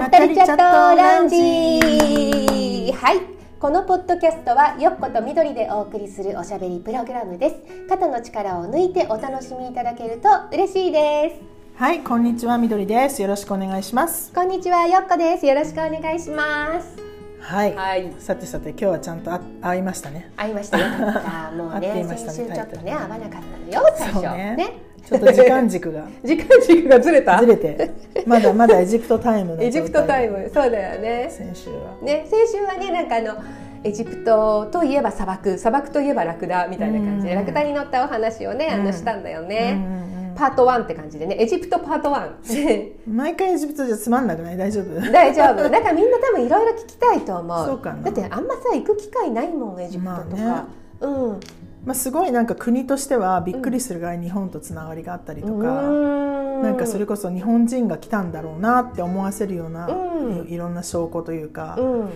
まったりチャットラウンジ。はい。このポッドキャストはよっことみどりでお送りするおしゃべりプログラムです。肩の力を抜いてお楽しみいただけると嬉しいです。はい、こんにちは、みどりです。よろしくお願いします。こんにちはよっこです。よろしくお願いします。はい、はい。さてさて、今日はちゃんとあ会いましたね。会いましたよ。かったもうねいましたね先週ちょっとね会わなかったのよ最初。そうね。ねちょっと時間軸が。時間軸がずれた？ずれて、まだまだエジプトタイムエジプトタイム。そうだよね。先週は。ね先週はねなんかあのエジプトといえば砂漠。砂漠といえばラクダみたいな感じでうん。ラクダに乗ったお話をねあのしたんだようんね、うんうん。パート1って感じでね。エジプトパート1 毎回エジプトじゃつまんなくない？大丈夫？大丈夫。だからみんな多分いろいろ聞きたいと思う。そうかな。だってあんまさ行く機会ないもんエジプトとか、まうんまあ、すごいなんか国としてはびっくりするぐらい日本とつながりがあったりとか、ななんかそれこそ日本人が来たんだろうなって思わせるような、うん。いいろんな証拠というか、うん。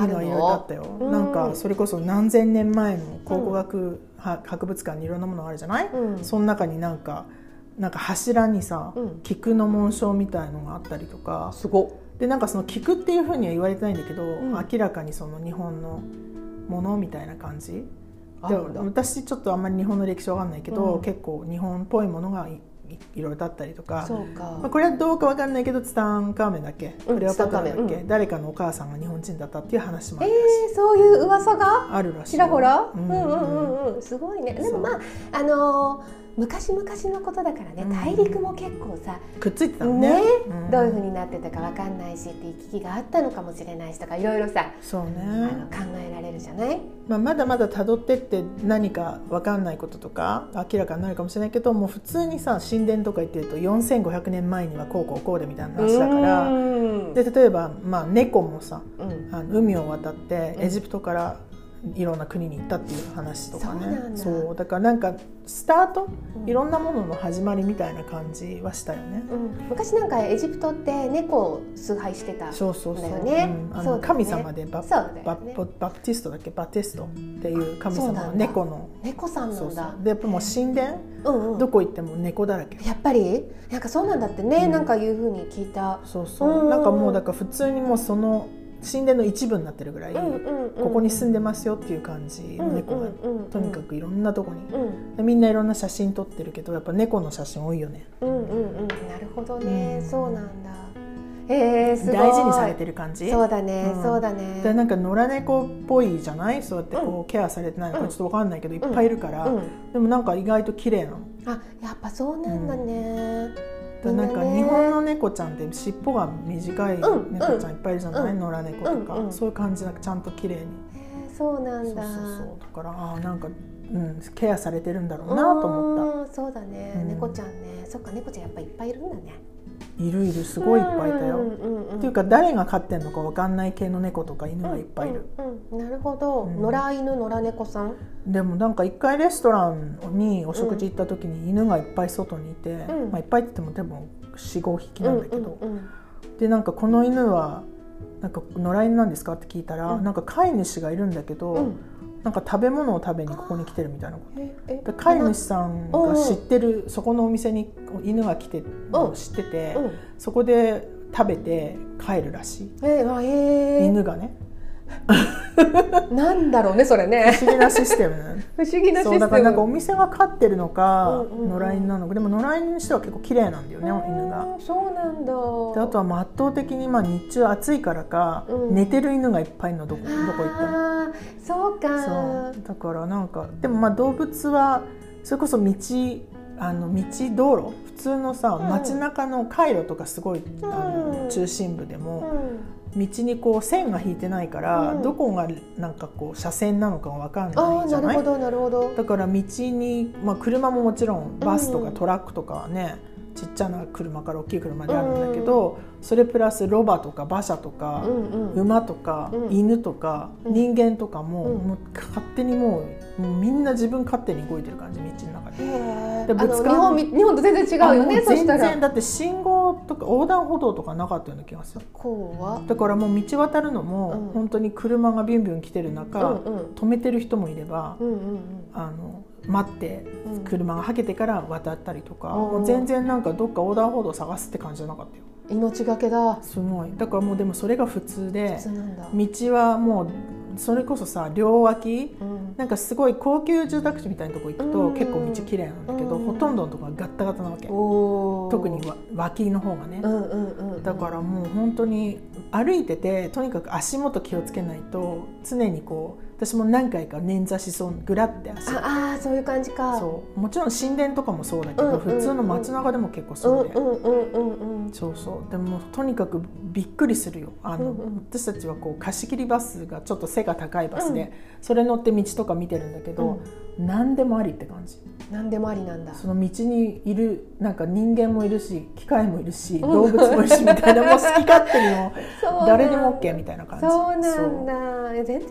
いいのはいろいろあったよ、うんなん。かそれこそ何千年前の考古学は博物館にいろんなものがあるじゃない、うん。その中になんかなんか柱にさ、うん。菊の紋章みたいのがあったりとか。すごでなんかその菊っていうふうには言われてないんだけど、ん。明らかにその日本のものみたいな感じ？であるんだ。私ちょっとあんまり日本の歴史わかんないけど、うん。結構日本っぽいものがいいいろいろとあったりとか。そうか、まあ、これはどうかわかんないけどツタンカーメンだっけ、うんクレオパトラだっけ、ツタンカーメン。誰かのお母さんが日本人だったっていう話もあえるらしい、ー、そういう噂が？あるらしいちらほら、ううんん。うんうんうんすごいね。でもまああのー昔々のことだからねうん。大陸も結構さ、くっついてたのね。ねん。どういうふうになってたかわかんないしって行き来があったのかもしれないしとかいろいろさ、そうあのね、考えられるじゃない、まあ、まだまだ辿ってって何かわかんないこととか明らかになるかもしれないけどもう普通にさ神殿とか行ってると4500年前にはこうこうこうでみたいな話だからうん。で例えば、まあ、猫もさうん。あの海を渡ってうん。エジプトからいろんな国に行ったっていう話とかね。そうだ。からなんかスタートうん。いろんなものの始まりみたいな感じはしたよね。うん。昔なんかエジプトって猫を崇拝してたそうそうそうだよね。うん。あのそうだよね。神様でバね。バババプティストだっけ？バテストっていう神様の猫の。猫さんなそうんそだう。でやっぱもう神殿？うんうん。どこ行っても猫だらけ。やっぱり？なんかそうなんだってね、うん。なんかいうふうに聞いた。そうそう。うん。なんかもうだから普通にもうその神殿の一部になってるぐらい、ここに住んでますよっていう感じの猫が、とにかくいろんなとこに、うん。でみんないろんな写真撮ってるけどやっぱ猫の写真多いよね。うんうんうん。なるほどね、うん。そうなんだ。えー、すごい。大事にされてる感じ？そうだね、うん。そうだね。でなんか野良猫っぽいじゃない？そうやってこうケアされてないのかうん。ちょっとわかんないけどいっぱいいるから、うん、でもなんか意外と綺麗なの。あやっぱそうなんだね、でなんか日本の猫ちゃんって尻尾が短い猫うん。ちゃんいっぱいいるじゃない、うん。野良猫とか、そういう感じなんかちゃんと綺麗に。えーそうなんだ。だからあーなんか、うん、ケアされてるんだろうなと思っったそうだね、うん。猫ちゃんね。そっか猫ちゃんやっぱいっぱいいるんだね。たいるいるすごいいっぱいいたよ、うんうんうんっていうか誰が飼ってんのかわかんない系の猫とか犬がいっぱいいる、うんなるほど、うん。野良犬野良猫さん？でもなんか一回レストランにお食事行った時に犬がいっぱい外にいて、うん。まあ、いっぱいって言っても多分45匹なんだけど、でなんかこの犬はなんか野良犬なんですかって聞いたら、うん。なんか飼い主がいるんだけど、うんなんか食べ物を食べにここに来てるみたいなこ飼い主さんが知ってる、そこのお店に犬が来てるのを知ってて、うん。そこで食べて帰るらしい、えー、あえー、犬がね なんだろうねそれね。不思議なシステム。不思議なシステム。だからなんかお店が飼ってるのか、うんうんうん。野良犬なの。かでも野良犬にしては結構綺麗なんだよね犬が。うんそうなんだ。であとはまあ圧倒的にまあ日中暑いからか、うん。寝てる犬がいっぱいのどこどこ行っても。あーそうか。そう。だからなんかでもまあ動物はそれこそ道あの道道路普通のさ、うん。街中の回路とかすごい、あうん。の中心部でうも、ん道にこう線が引いてないから、うん。どこがなんかこう車線なのかわかんあないじゃない？あなるほどなるほど。だから道に、まあ、車ももちろんバスとかうんトラックとかはね、ちっちゃな車から大きい車まであるんだけど、それプラスロバとか馬車とか、馬とか、うん。犬とか、うん。人間とかも,、うん。もう勝手にもうみんな自分勝手に動いてる感じ道の中で。へでぶつか日本み日本と全然違うよね全そしたら。然だって信号とか横断歩道とかなかったような気がする。こうは？だからもう道渡るのも、うん。本当に車がビュンビュン来てる中、止めてる人もいれば、あの待ってうん。車がはけてから渡ったりとか、うん。もう全然なんかどっか横断歩道探すって感じじゃなかったよ。命がけだ。すごい。だからもうでもそれが普通で道はもうそれこそさ両脇うん、なんかすごい高級住宅地みたいなとこ行くとうん。結構道綺麗なんだけどうん。ほとんどのとこがガッタガタなわけ。特にわ脇の方がね。うんうんうんうん。だからもう本当に歩いててとにかく足元気をつけないと常にこう私も何回か捻挫しそうぐらって足がああーそういう感じか。そう。もちろん神殿とかもそうだけど、うんうんうん。普通の街中でも結構うんそうで、うんうんうんうん。そうそう。でもとにかくびっくりするよ。あの、うんうん。私たちはこう貸し切りバスがちょっと背が高いバスで、それ乗って道とか見てるんだけど、何でもありって感じ。何でもありなんだ。その道にいるなんか人間もいるし機械もいるし動物もいるしみたいなもう好き勝手にも 誰でも OK みたいな感じ。そうなんだ。全然違うね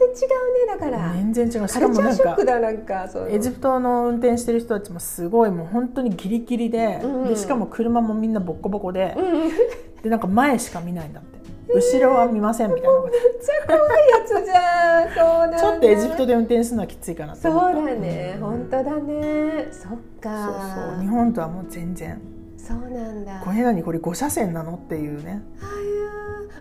だから。全然違う。しかもなんかエジプトの運転してる人たちもすごいもう本当にギリギリで,、うん。でしかも車もみんなボッコボコで,、うん。でなんか前しか見ないんだって後ろは見ませんみたいなこと。ちゃ怖いやつじゃんそうなんだちょっとエジプトで運転するのはきついかなとそう思った。だね、うん本当だね。そっそうかそう。日本とはもう全然。そうなんだ。これ何？これ5車線なの？っていうね。あー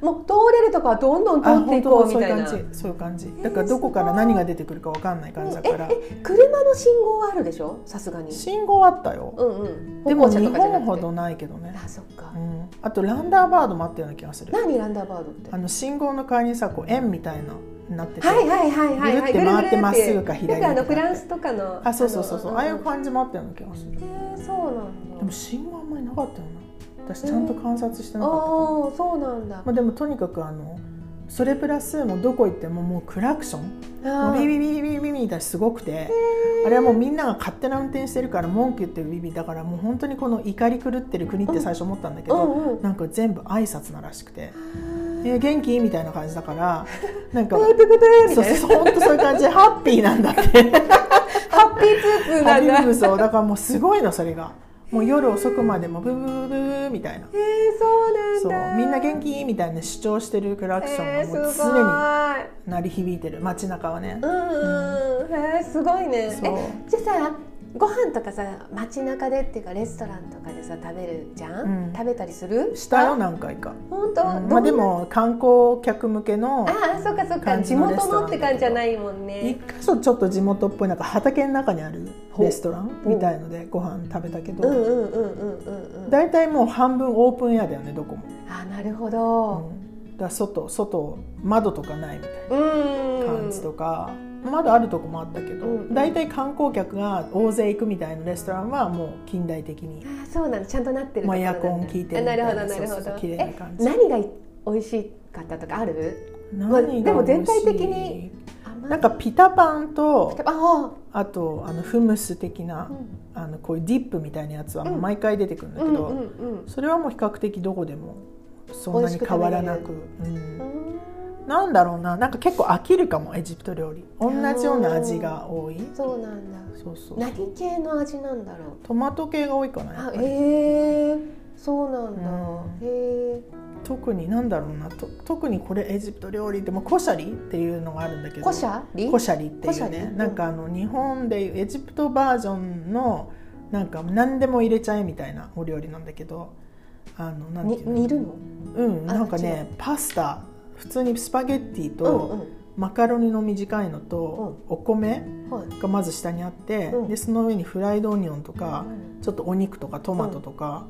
もう通れるとこはどんどんあ通っていこうみたいな。感じそういう感じ。だからどこから何が出てくるか分かんない感じだからええ車の信号はあるでしょ？さすがに。信号あったよ。うんうん。でも日本ほどないけどね、あそっか、うん、あとランダーバードもあったような気がする。何ランダーバードって？あの信号の代わりにさこう円みたいななってて、はいはいはいはいはい。ぐるって回ってまっすぐか左かフランスとかの。あそうそうそうそう。ああいうじ感じもあったような気がする。へえそうなんだ。でも信号あんまりなかったよな私ちゃんと観察してなかったかああそうなんだ。まあ、でもとにかくあのそれプラスもうどこ行ってももうクラクションビビビビビビだしすごくて。あれはもうみんなが勝手な運転してるから文句言ってるビビだからもう本当にこの怒り狂ってる国って最初思ったんだけど、うんうん。なんか全部挨拶ならしくて「えー元気?」みたいな感じだからなんかそうそう本当そういう感じでハッピーなんだって。ハッピーツーツーなんだ。そうだからもうすごいのそれがもう夜遅くまでもブーブーブーみたいな。へえそうそうなんだ。みんな元気みたいな主張してるクラクションえー、がもう常に鳴り響いてる街中はね。うんうんへえすごいね。そう。えじゃあさご飯とかさ街中でっていうかレストランとかでさ食べるじゃん、うん。食べたりする？したよ何回か、本当、うん。まあ、でも観光客向けのああそっかそっか。感地元のって感じじゃないもん一ね箇所ちょっと地元っぽいなんか畑の中にあるレストランみたいのでご飯食べたけど、うんうんうんうんうんうん。大体もう半分オープンエアだよねどこも、あなるほうどん、だ外外窓とかないみたいうんな感じとか、窓あるとこもあったけど、うん。大体観光客が大勢行くみたいなレストランはもう近代的にあそうなんだ。ちゃんとなってるもうエアコン効いてるあなるなな感じ。何が美味しかったとかある？まあ何でも全体的になんかピタパンとああとあのフムス的な、あのこういうディップみたいなやつは毎回出てくるんだけど、それはもう比較的どこでもそんなに変わらなくうん。うんなんだろうな。なんか結構飽きるかもエジプト料理。同じような味が多い。そうなんだ。そうそう。何系の味なんだろう？トマト系が多いかなやあええそうなんだ、うん。へえ特になんだろうな。と特にこれエジプト料理でもコシャリっていうのがあるんだけど。コシャリ？コシャリっていうコシャリ？ねなんかあの日本でいうエジプトバージョンのなんか何でも入れちゃえみたいなお料理なんだけど。あのなんていうの？に煮るの？うん。あなんかねパスタ普通にスパゲッティうんとマカロニの短いのとお米がまず下にあってうん。でその上にフライドオニオンとかちょっとお肉とかトマトとか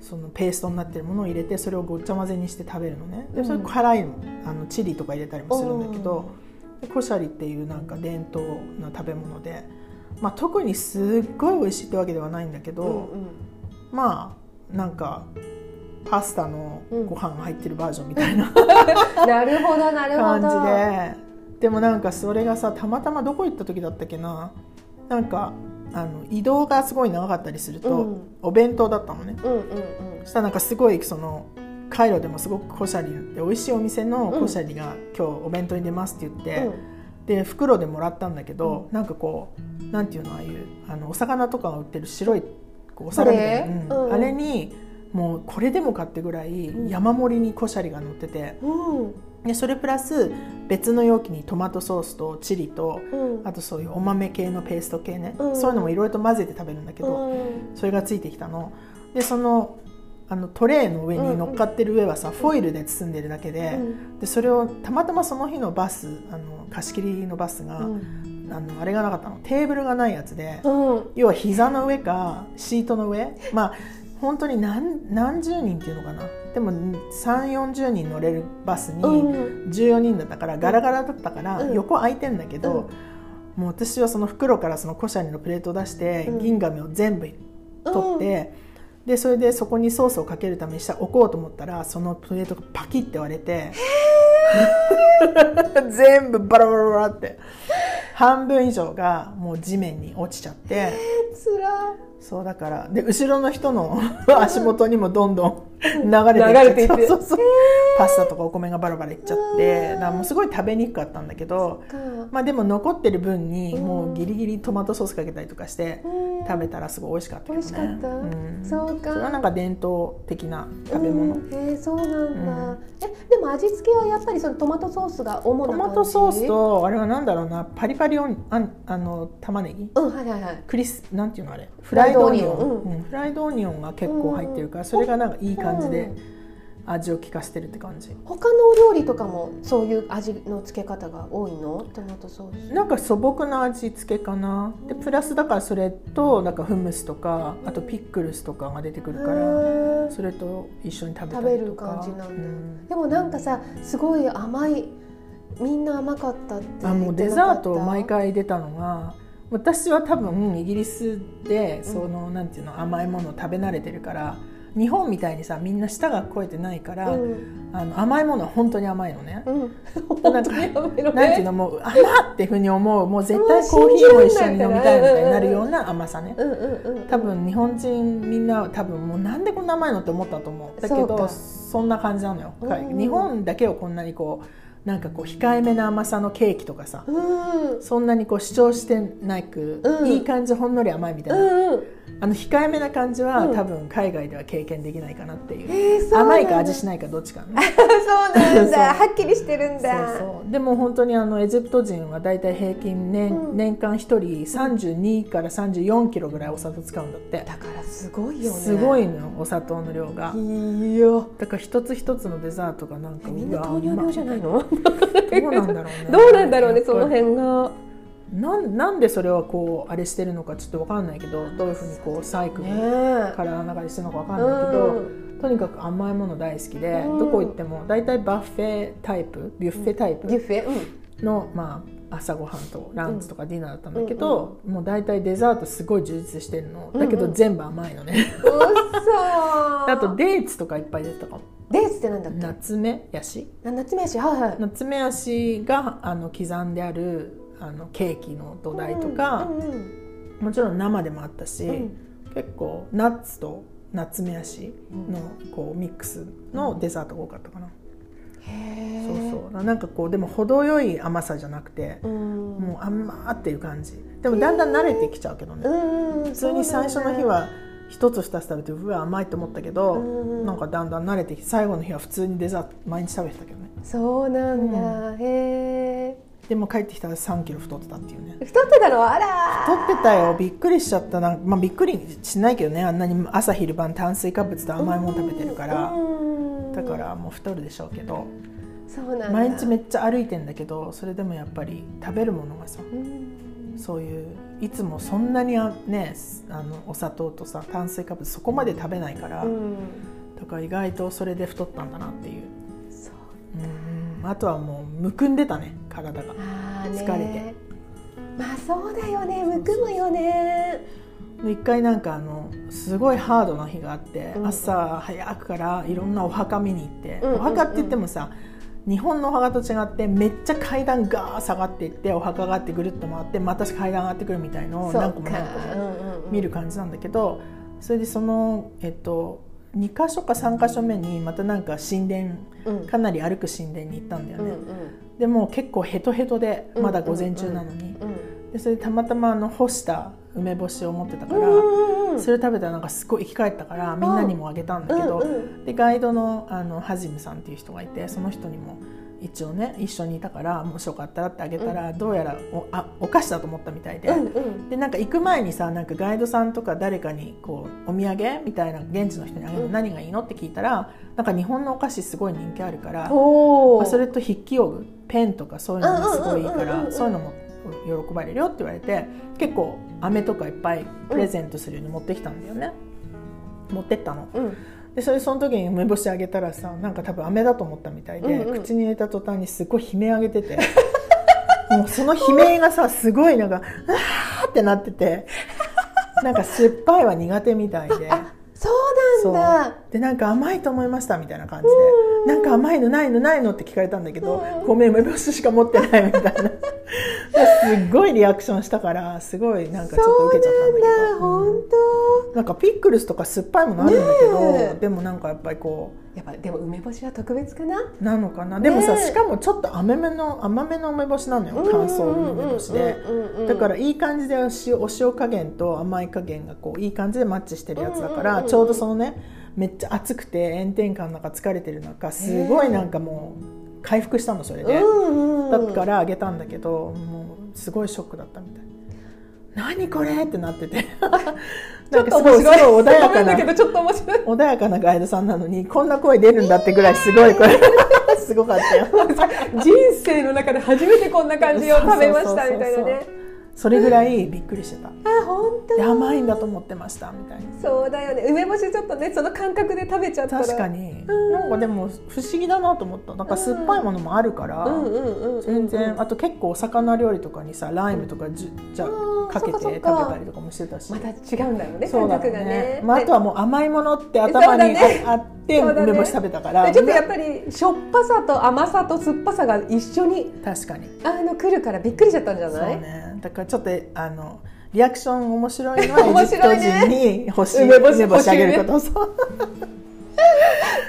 そのペーストになってるものを入れてそれをごっちゃ混ぜにして食べるのね。でそれうん辛いの。あのチリとか入れたりもするんだけどでコシャリっていうなんか伝統な食べ物で、まあ、特にすっごい美味しいってわけではないんだけど、まあなんかパスタのご飯が入ってるバージョンみたいな。なるほどなるほ感どじで。でもなんかそれがさたまたまどこ行った時だったっけな。なんかあの移動がすごい長かったりすると、うん。お弁当だったのね。うんうんそしたらなんかすごいそのカイロでもすごくコシャリで美味しいお店のコシャリが今日お弁当に出ますって言って、うん。で袋でもらったんだけど、なんかこうなんていうのああいうあのお魚とかが売ってる白いお皿みたいな、あれにもうこれでもかってぐらい山盛りにコシャリが乗ってて。うん。でそれプラス別の容器にトマトソースとチリとうん。あとそういうお豆系のペースト系ね、うん。そういうのもいろいろと混ぜて食べるんだけど、うん。それがついてきたの。でそのあのトレーの上に乗っかってる上はさ、フォイルで包んでるだけで,、うん。でそれをたまたまその日のバスあの貸し切りのバスが、うん。あのあれがなかったの。テーブルがないやつで、うん。要は膝の上かシートの上まあ本当に何何十人っていうのかな？でも3 4 0人乗れるバスにうん。14人だったからガラガラだったからうん。横空いてんだけど、もう私はその袋からそのコシャリのプレートを出してうん。銀紙を全部取って、でそれでそこにソースをかけるために下置こうと思ったらそのプレートがパキッて割れて 全部バラバラバラって半分以上がもう地面に落ちちゃってつらそうだから。で後ろの人の 足元にもどんどん流れていって。そうそうそう。パスタとかお米がバラバラいっちゃって。だからもうすごい食べにくかったんだけど。か。まあでも残ってる分にうん。もうギリギリトマトソースかけたりとかしてうん。食べたらすごい美味しかったけどね。美味しかった。うん。そうか。それはなんか伝統的な食べ物、うん。へえそうなんだ、うん。えでも味付けはやっぱりそのトマトソースが主なト感じ？マトソースとあれはなんだろうな。パリパリオンあんあの玉ねぎ？うんはいはいはい。クリスなんていうのあれ？フライライドオニオン。うん。フライドオニオンが結構入ってるからそれがなんかいい感じで味を効かせてるって感じ。他のお料理とかもそういう味の付け方が多いの？トマトソース。なんか素朴な味付けかな。でプラスだからそれとなんかフムスとかあとピックルスとかが出てくるからそれと一緒に食べ食べる感じなんだ、うん。でもなんかさすごい甘いみんな甘かったってあもうデザート毎回出たのが私は多分イギリスでその、なんていうの甘いものを食べ慣れてるから日本みたいにさみんな舌が超えてないから、うん、あの甘いものは本当に甘いのね。うん、なんていうのもう甘っていうふうに思うもう絶対コーヒーも一緒に飲みたいみたいになるような甘さね。多分日本人みんな多分もうなんでこんな甘いのって思ったと思う。だけどそんな感じなのよ。うん。日本だけをこんなにこうなんかこう控えめな甘さのケーキとかさ。うん。そんなにこう主張してなく、うん。いい感じほんのり甘いみたいな、うんうんあの控えめな感じは、うん。多分海外では経験できないかなっていう、えーそう甘いか味しないかどっちかね そうなんだ。はっきりしてるんだ。でも本当にあのエジプト人はだいたい平均年,、うん。年間1人32から34キロぐらいお砂糖使うんだって。だからすごいよね。すごいのよお砂糖の量が。いいよだから一つ一つのデザートがなんかえみんな糖尿病じゃないの？ま どうなんだろうね。どうなんだろうねその辺がなんなんでそれはこうあれしてるのかちょっとわかんないけどどういうふうにこうサイクルね体の中にしてるのかわかんないけど、とにかく甘いもの大好きで、うん。どこ行っても大体バッフェタイプビュッフェタイプビュッフェうん。の、まあ、朝ごはんとランチとかディナーだったんだけど、もう大体デザートすごい充実してるの。だけどうん。うん全部甘いのね、うっそあとデーツとかいっぱい出てたかも。デーツってなんだっけ？夏目ヤシな夏目足はいはい。夏目ヤシがあの刻んであるあのケーキの土台とかう、んうんもちろん生でもあったし、うん。結構ナッツと夏目ヤシのこうミックスのデザートが多かったかな、へそうえそう。なんかこうでも程よい甘さじゃなくて、うん。もう甘ーっていう感じ。でもだんだん慣れてきちゃうけどね、うん普通に最初の日は一つ二つ食べてうわ甘いと思ったけど、うんなんかだんだん慣れてきて最後の日は普通にデザート毎日食べてたけどね。そうなんだ、へえでも帰ってきたら3キロ太ってたっていうね。太ってたの？あら太ってたよ。びっくりしちゃった。な、まあ、びっくりしないけどね。あんなに朝昼晩炭水化物と甘いもの食べてるから。うんだからもう太るでしょうけど。そうなんだ。毎日めっちゃ歩いてんだけどそれでもやっぱり食べるものがさうんそういういつもそんなにあねあのお砂糖とさ炭水化物そこまで食べないから、うん。だから意外とそれで太ったんだなっていう、そう。うん、あとはもうむくんでたね。体が。疲れて。まあそうだよね。むくむよね。で一回なんかあのすごいハードな日があって、うん。朝早くからいろんなお墓見に行って、うんうんうん。お墓って言ってもさ日本のお墓と違ってめっちゃ階段ガー下がっていってお墓があってぐるっと回ってまた階段上がってくるみたいのを何個も何個も見る感じなんだけどそれでそのえっと2箇所か3箇所目にまたなんか神殿うん。かなり歩く神殿に行ったんだよね、でも結構ヘトヘトでまだ午前中なのに、うんでそれでたまたまあの干した梅干しを持ってたから、それ食べたらなんかすごい生き返ったからみんなにもあげたんだけど、でガイドのあのハジムさんっていう人がいてその人にも一応ね一緒にいたからもしよかったらってあげたら、どうやらおあお菓子だと思ったみたいで、うんうん。でなんか行く前にさなんかガイドさんとか誰かにこうお土産みたいな現地の人にあげる何がいいのって聞いたらなんか日本のお菓子すごい人気あるから、まあそれと筆記用具ペンとかそういうのがすごいいいかうんうんうんうんうん。らそういうのも喜ばれるよって言われて結構飴とかいっぱいプレゼントするように持ってきたんだよね、持ってったの。うんでそれその時に梅干しあげたらさなんか多分飴だと思ったみたいで、うんうん口に入れた途端にすごい悲鳴上げてて もうその悲鳴がさすごいなんか「うわー!」ってなっててなんか酸っぱいは苦手みたいで。あそうなんだでなんか甘いと思いましたみたいな感じで「なんか甘いのないのないの?」って聞かれたんだけど「うん。ごめん梅干ししか持ってない」みたいな。すっごいリアクションしたからすごいなんかちょっと受けちゃったんだけど。そうなんだ本うん。なんかピックルスとか酸っぱいものあるんだけど、ねえ。でもなんかやっぱりこ当やっぱでも梅干しは特別かな？うなのかな？でもさ、しかもちょっと甘めの甘めの梅干しなのよ乾燥の梅干しで。だからいい感じでお塩お塩加減と甘い加減がこういい感じでマッチしてるやつだから、ちょうどそのねめっちゃ暑くて炎天下の中疲れてる中すごいなんかもう回復したのそれで、うんうんだからあげたんだけどもうすごいショックだったみたい何これ？ってなってて。ちょっとなんかすごい穏やかな穏やかなガイドさんなのにこんな声出るんだってぐらいすごい声。すごかったよ。人生の中で初めてこんな感じを食べましたみたいなねそれぐらいびっくりしてた。あ本当で甘いんだと思ってましたみたいな。そうだよね。梅干しちょっとねその感覚で食べちゃったら。確かに。うん。なんかでも不思議だなと思った。なんか酸っぱいものもあるから、全然。あと結構お魚料理とかにさライムとかじゃうんかけて食べたりとかもしてたし。また違うんだよねそうだ感覚がね。まあ、あとはもう甘いものって頭にあってそうだね。梅干し食べたから、でちょっとやっぱりしょっぱさと甘さと酸っぱさが一緒に確かに。あの来るからびっくりしちゃったんじゃそうない、ね。だからちょっとあのリアクション面白いのは 面エジプト人に欲しい梅干し梅干しあげること。そうだから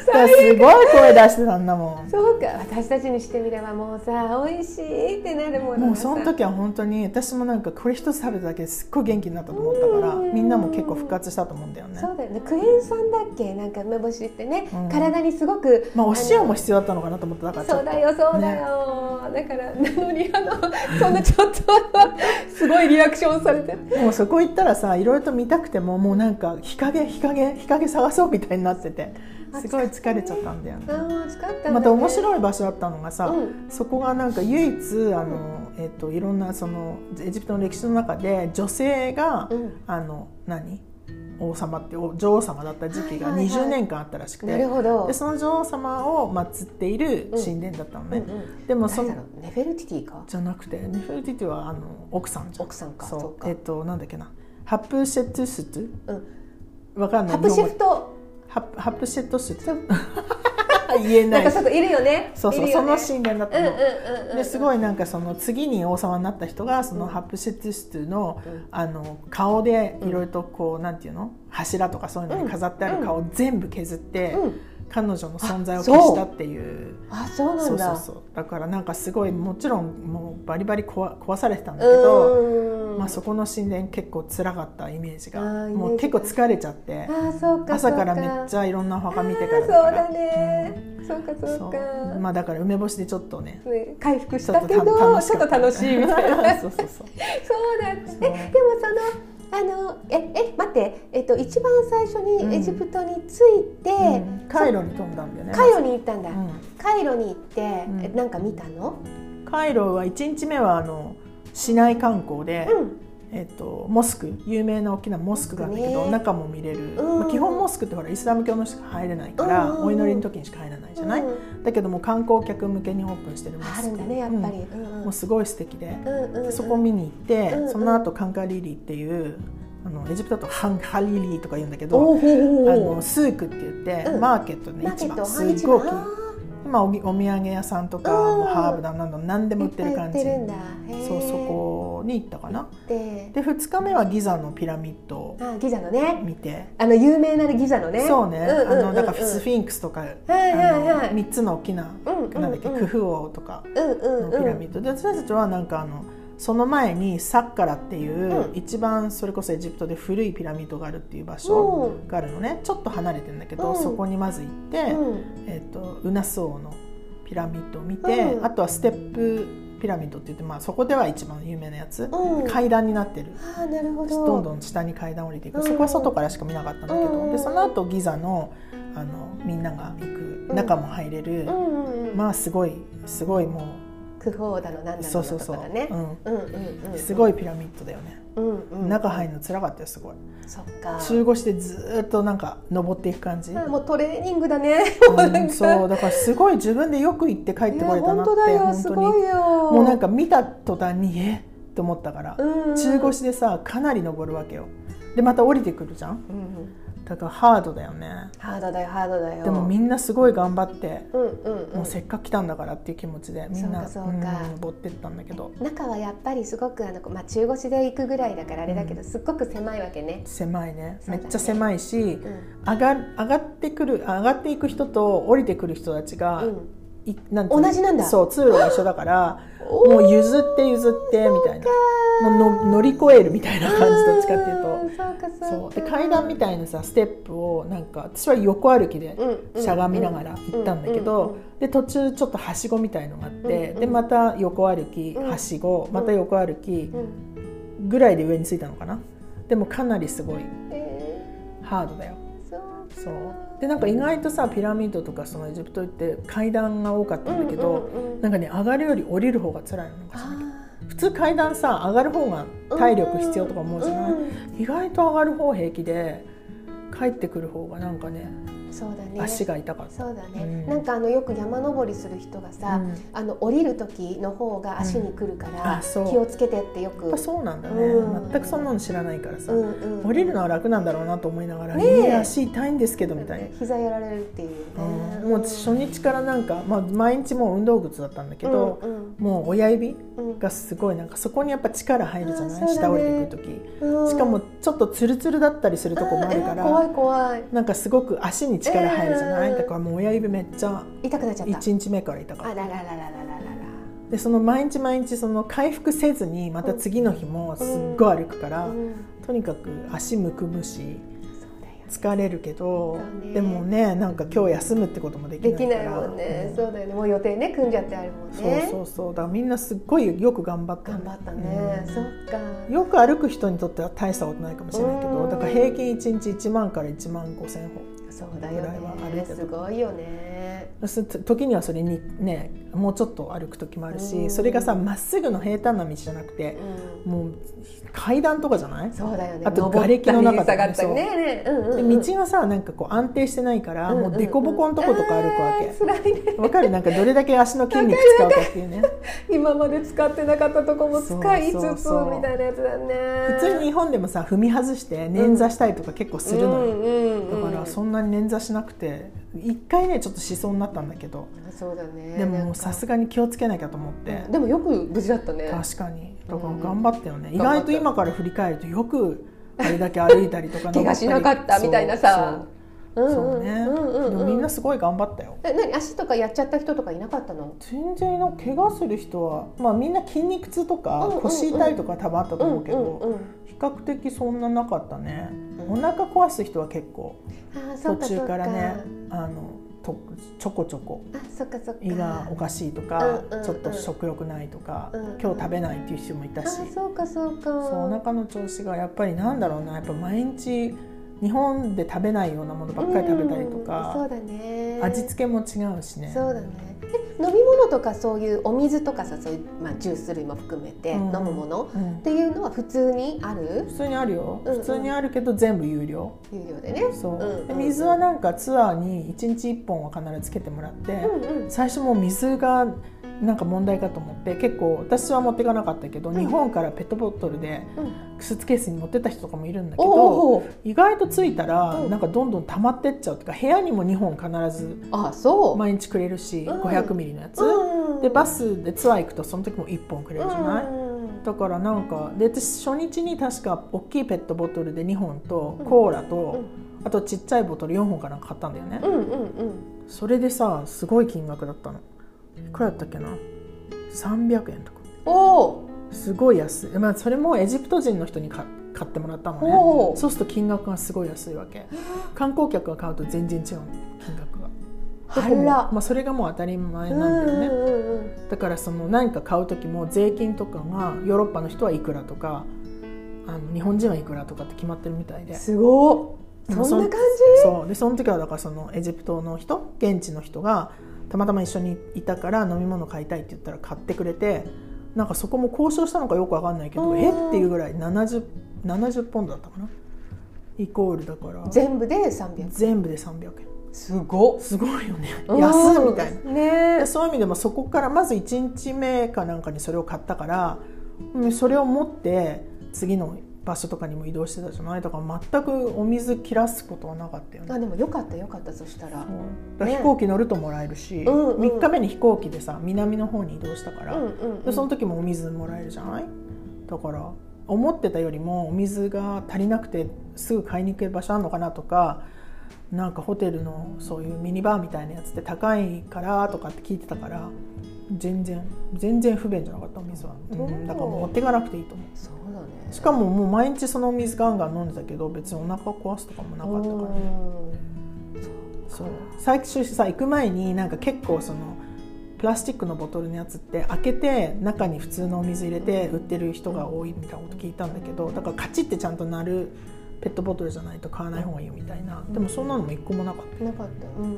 すごい声出してたんだもん。そうか。私たちにしてみればもうさ美味しいってなるものもうその時は本当に私もなんかこれ一つ食べただけですっごい元気になったと思ったからうん。みんなも結構復活したと思うんだよね。そうだよね。クエン酸だっけ？なんか梅干しってね、うん体にすごくまあお塩もあ必要だったのかなと思っただからそうだよそうだよ、だからなのにあのそんなちょっとすごいリアクションされて。もうそこ行ったらさいろいろと見たくてももうなんか日陰日陰日陰探そうみたいになっててすごい疲れちゃったんだよね。ね、また面い白い場所だったのがさ、うん。そこがなんか唯一あの、えっといろんなそのエジプトの歴史の中で女性が、うん。あの何？王様ってお女王様だった時期がはいはいはい。20年間あったらしくて、なるほど。でその女王様を祀っている神殿だったのね、うんうん。でもそのネフェルティティか？じゃなくてネフェルティティはあの奥さんじゃん。奥さんか。そう。えっとなんだっけな。ハップシェットスト？うん。わかんない。ハプシェフトハハップシェットストそう。言えなないんかちょっといるよね。そうそう、ね。その神殿だったの、うんうんうんうんですごいなんかその次に王様になった人がそのハプシェティストの,、うん。あの顔でいろいろとこう、なんていうの？柱とかそういうのに飾ってある顔を全部削って、うん彼女の存在を消したっていう。あそうなんだ。そうそうそう。だからなんかすごいもちろんもうバリバリ壊壊されてたんだけど、うん。まあ、そこの神殿結構辛かったイメージがもう結構疲れちゃって朝からめっちゃゃいろんなお墓見てからそうだから。だね、そうかそうそかう。まあだから梅干しでちょっとねね回復したとけどちょた。っと楽しいみたいな。そうそうそうそう。だっえでもそのあのええ待ってえっと一番最初にエジプトに着いて、うん。カイロに飛んだんだよね。カイロに行ったんだ、うん。カイロに行って、ん。えなんか見たの？カイロは1日目はあの市内観光で、うんえっとモスク有名な大きなモスクがあるんだけど、ね中も見れる、うん。まあ基本モスクってほらイスラム教の人しか入れないから、うんお祈りの時にしか入らないじゃない、うんだけども観光客向けにオープンしてるモスク。あるん。だねもうすごい素敵で、うんうんうん。そこ見に行って、うんうん。その後カンカリリっていうあのエジプトだとハンハリリーとか言うんだけどあーのスークって言って、うん。マーケットでマーケット市場すごい大きい。今おぎお土産屋さんとか、ハーブだなんだ何でも売ってる感じ。そうそこに行ったかな。でで2日目はギザのピラミッドをあギザのね。見て。あの有名なギザのね。そうね、だからスフィンクスとか、はいはいはい。あの3つの大きな、なんだっけクフ王とかのピラミッド。で私たちはなんかあのその前にサッカラっていう、うん。一番それこそエジプトで古いピラミッドがあるっていう場所があるのね。ちょっと離れてるんだけど、うん。そこにまず行って、うん。えっとウナス王のピラミッドを見て、うん。あとはステップピラミッドって言って、まあ、そこでは一番有名なやつ、うん。階段になってる。あーなるほど。どんどん下に階段降りていく、うん。そこは外からしか見なかったんだけど、うん。でその後ギザのあのみんなが行く中も入れる、まあすごいすごいもクフォーだのなんうだのそうそうそう、とかだね。ううんうんうんん、すごいピラミッドだよね、うんうん。中入るの辛かったよすごい。そっか。中腰でずーっとなんか登っていく感じ、あもうトレーニングだね。うん、そうだからすごい自分でよく行って帰ってこれたなっていや本当だよ。すごいよ。もうなんか見た途端にえっと思ったから、うん中腰でさかなり登るわけよ。でまた降りてくるじゃんうんだからハードだよね。ハードだよハードだよ。でもみんなすごい頑張って、うんうんうん。もうせっかく来たんだからっていう気持ちでみんなそうか。そうかん登ってったんだけど。中はやっぱりすごくあの、まあ、中腰で行くぐらいだからあれだけど、すっごく狭いわけね、狭いね。ね。めっちゃ狭いし、うん。上が上がってくる上がっていく人と降りてくる人たちが、うん、いなん同じなんだ。そう通路が一緒だから もう譲って譲ってみたいな。もうの乗り越えるみたいな感じどっちかっていうと。うんそうで階段みたいなさステップをなんか私は横歩きでうんしゃがみながら行ったんだけどで途中ちょっとはしごみたいのがあってでまた横歩きうん。はしごまた横歩きぐらいで上に着いたのかな。でもかなりすごい。えハードだよ。そうでなんか意外とさピラミッドとかそのエジプト行って階段が多かったんだけど、うんうんうん。なんかね上がるより降りる方が辛いの。か知らないけどあ普通階段さ上がる方が体力必要とか思うじゃない、うん。意外と上がる方平気で帰ってくる方がなんかねそうだね。足が痛かった、そうだね、うん。なんかあのよく山登りする人がさ、うん。あの降りる時の方が足に来るから、気をつけてってよく。やっぱそうなんだね、うん。全くそんなの知らないからさ、うんうん。降りるのは楽なんだろうなと思いながら、ね足痛いんですけどみたいな、膝やられるっていうね、うん。もう初日からなんか、まあ、毎日もう運動靴だったんだけど、うんうん。もう親指うん。がすごいなんかそこにやっぱ力入るじゃない、下降りてくる時、うん。しかもちょっとツルツルだったりするとこもあるから、えー怖い怖い。なんかすごく足に力力入るじゃない、えー、だからもう親指めっちゃ痛くなっちゃった。1日目から痛かった。あららららららでその毎日毎日その回復せずにまた次の日もすっごい歩くから、うん。うん、とにかく足むくむし疲れるけど、ね、でもねなんか今日休むってこともできないできないもんね、うん、そうだよね。もう予定ね組んじゃってあるもんね。そうそうそう。だからみんなすっごいよく頑張った、ね、頑張ったね、うん、そっか。よく歩く人にとっては大したことないかもしれないけどだから平均1日1万から1万5千歩。そうだよね。すごいよね。す時にはそれにねもうちょっと歩く時もあるし、うん。それがさまっすぐの平坦な道じゃなくて、うん。もう階段とかじゃない？そうだよね。あと瓦礫の中とかね登ったり下がったりねねうん道がさなんかこう安定してないから、うんうんもう凸凹のとことか歩くわけ、あー辛いね。わかる？なんかどれだけ足の筋肉使うかっていうね。今まで使ってなかったとこも使いつそうそうつそうみたいなやつだね。普通に日本でもさ踏み外して捻挫したりとか結構するのよ、うんうんうん。だからそんなに捻挫しなくて一回ねちょっとしそうになったんだけど。そうだね。でもさすがに気をつけなきゃと思って。でもよく無事だったね。確かに。だから頑張ったよね、うん意外と今から振り返るとよくあれだけ歩いたりとか 怪我しなかったみたいなさ。そう。ね、でもみんなすごい頑張ったよ。え何足とかやっちゃった人とかいなかったの？全然の怪我する人は、まあ、みんな筋肉痛とうんか腰痛いとか多分あったと思うけど、較的そんななかったね、うん。お腹壊す人は結構途中からねあのとちょこちょこ。胃がおかしいとか、うんうんうん。ちょっと食欲ないとか、うん今日食べないっていう人もいたあし、そうかそうか。そうお腹の調子がやっぱりなんだろうな。やっぱ毎日日本で食べないようなものばっかり食べたりとうんか、そうだね。味付けも違うしね。そうだね物とかそういうお水とかさそういう、まあ、ジュース類も含めてうん。飲むもの、うん。っていうのは普通にある。普通にあるよ、うんうん。普通にあるけど全部有料。有料でね。そう、んで水はなんかツアーに1日1本は必ずつけてもらって、うんうん。最初もう水がなんか問題かと思って結構私は持っていかなかったけど、ん。日本からペットボトルでうん。スーツケースに持ってった人とかもいるんだけど意外と着いたら、うん。なんかどんどん溜まってっちゃうっていうか部屋にも2本必ずあそう、毎日くれるし、うん。500ミリのやつ、うん。でバスでツアー行くとその時も1本くれるじゃない、うん。だからなんかで私初日に確か大きいペットボトルで2本とうん。コーラと、うん。あとちっちゃいボトル4本かなんか買ったんだよね、うんうんうん。それでさすごい金額だったの。いくらだったっけな？300円とか。おお。すごい安い、まあ、それもエジプト人の人に買買ってもらったのね。そうすると金額がすごい安いわけ。観光客が買うと全然違うの。金額が。まあ、それがもう当たり前うんなんだよね、うんうんだからその何か買う時も税金とかがヨーロッパの人はいくらとかあの日本人はいくらとかって決まってるみたいで。うんすごいそんな感そう。でその時はだからそのエジプトの人？現地の人がたまたま一緒にいたから飲み物買いたいって言ったら買ってくれてなんかそこも交渉したのかよくわかんないけどうん。え？っていうぐらい 70, 70ポンドだったかな？イコールだから。じ全部で300全部で300円。すごっ。すごいよね。うん。安いみたいな。ね。でそういう意味でもそこからまず1日目かなんかにそれを買ったからうんそれを持って次の場所とかにも移動してたじゃない？だから全くお水切らすことはなかったよね。あでもよかったよかったそしたら。飛行機乗るともらえるし、うんうん。3日目に飛行機でさ南の方に移動したから、うんうんうん。でその時もお水もらえるじゃない？だから思ってたよりもお水が足りなくてすぐ買いに行ける場所あるのかなとかなんかホテルのそういうミニバーみたいなやつって高いからとかって聞いてたから全然全然不便じゃなかったお水は、うん、だからもう持っていかなくていいと思う。そうだね。しかももう毎日そのお水ガンガン飲んでたけど別にお腹壊すとかもなかったから。ねそう。最初さ行く前になんか結構そのプラスチックのボトルのやつって開けて中に普通のお水入れて売ってる人が多いみたいなこと聞いたんだけどだからカチッてちゃんとなるペットボトルじゃないと買わない方がいいよみたいな。でもそんなのも一個もなかっなかった。うんうん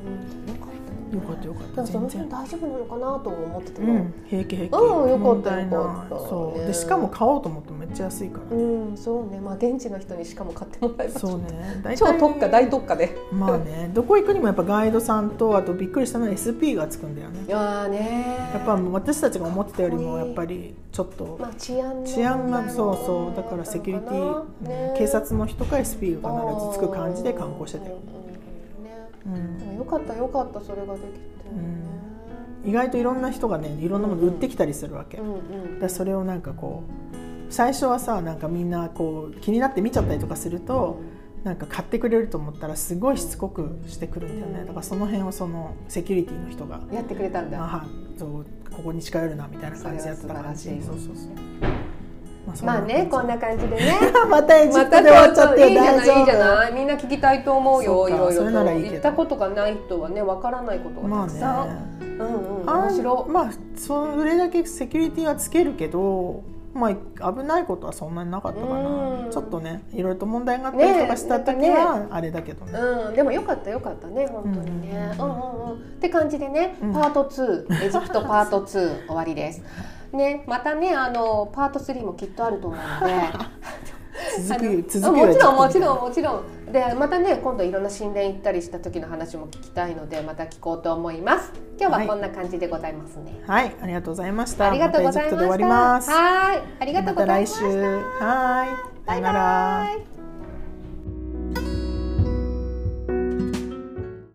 よかったたよかったその辺大丈夫なのかなと思ってたの。うん平気平気。うんよかったよかった。ねそう。でしかも買おうと思ってもめっちゃ安いから。うんそうね。まあ現地の人にしかも買ってもらえば。そうね。超特価大特価で。まあね。どこ行くにもやっぱガイドさんとあとびっくりしたのは SP がつくんだよね。いやーね。やっぱ私たちが思ってたよりもやっぱりちょっとまあ治安の治安がそうそう。だからセキュリティ、ね警察の人か SP が必ずつく感じで観光してたよ、うんもよかったよかったそれができて。ね意外といろんな人がねいろんなもの売ってきたりするわけ、うんうん。でそれをなんかこう最初はさなんかみんなこう気になって見ちゃったりとかすると、なんか買ってくれると思ったらすごいしつこくしてくるんだよね。だからその辺をそのセキュリティの人がやってくれたんだ。あそうここに近寄るなみたいな感じでやってた感じ。そうそうそうまあまあねこん感な感じでね。じ またエジプトで終わっちゃっていいじゃないいいじゃ大丈ないみんな聞きたいと思うよいろいろと。行ったことがない人はねわからないこと夫まあがたくさん、ね。うんうん。あ面白まあそれだけセキュリティはつけるけどまあ危ないことはそんなになかったかな。うん。ちょっとねいろいろと問題があったりとかした時ね。はあれだけどね。うん、でもよかったよかったね本当にね。ううん。ん。うんうんって感じでね、うん。パート2エジプトパート2終わりです。ねまたねあのパート3もきっとあると思うので。続 く続くよもちろんもちろんもちろん。でまたね今度いろんな神殿行ったりした時の話も聞きたいのでまた聞こうと思います。今日はこんな感じでございますね、はいありがとうございました。ありがとうございました。ます。はいありがとうございました。また来週。はいさバイ。よなら。バイ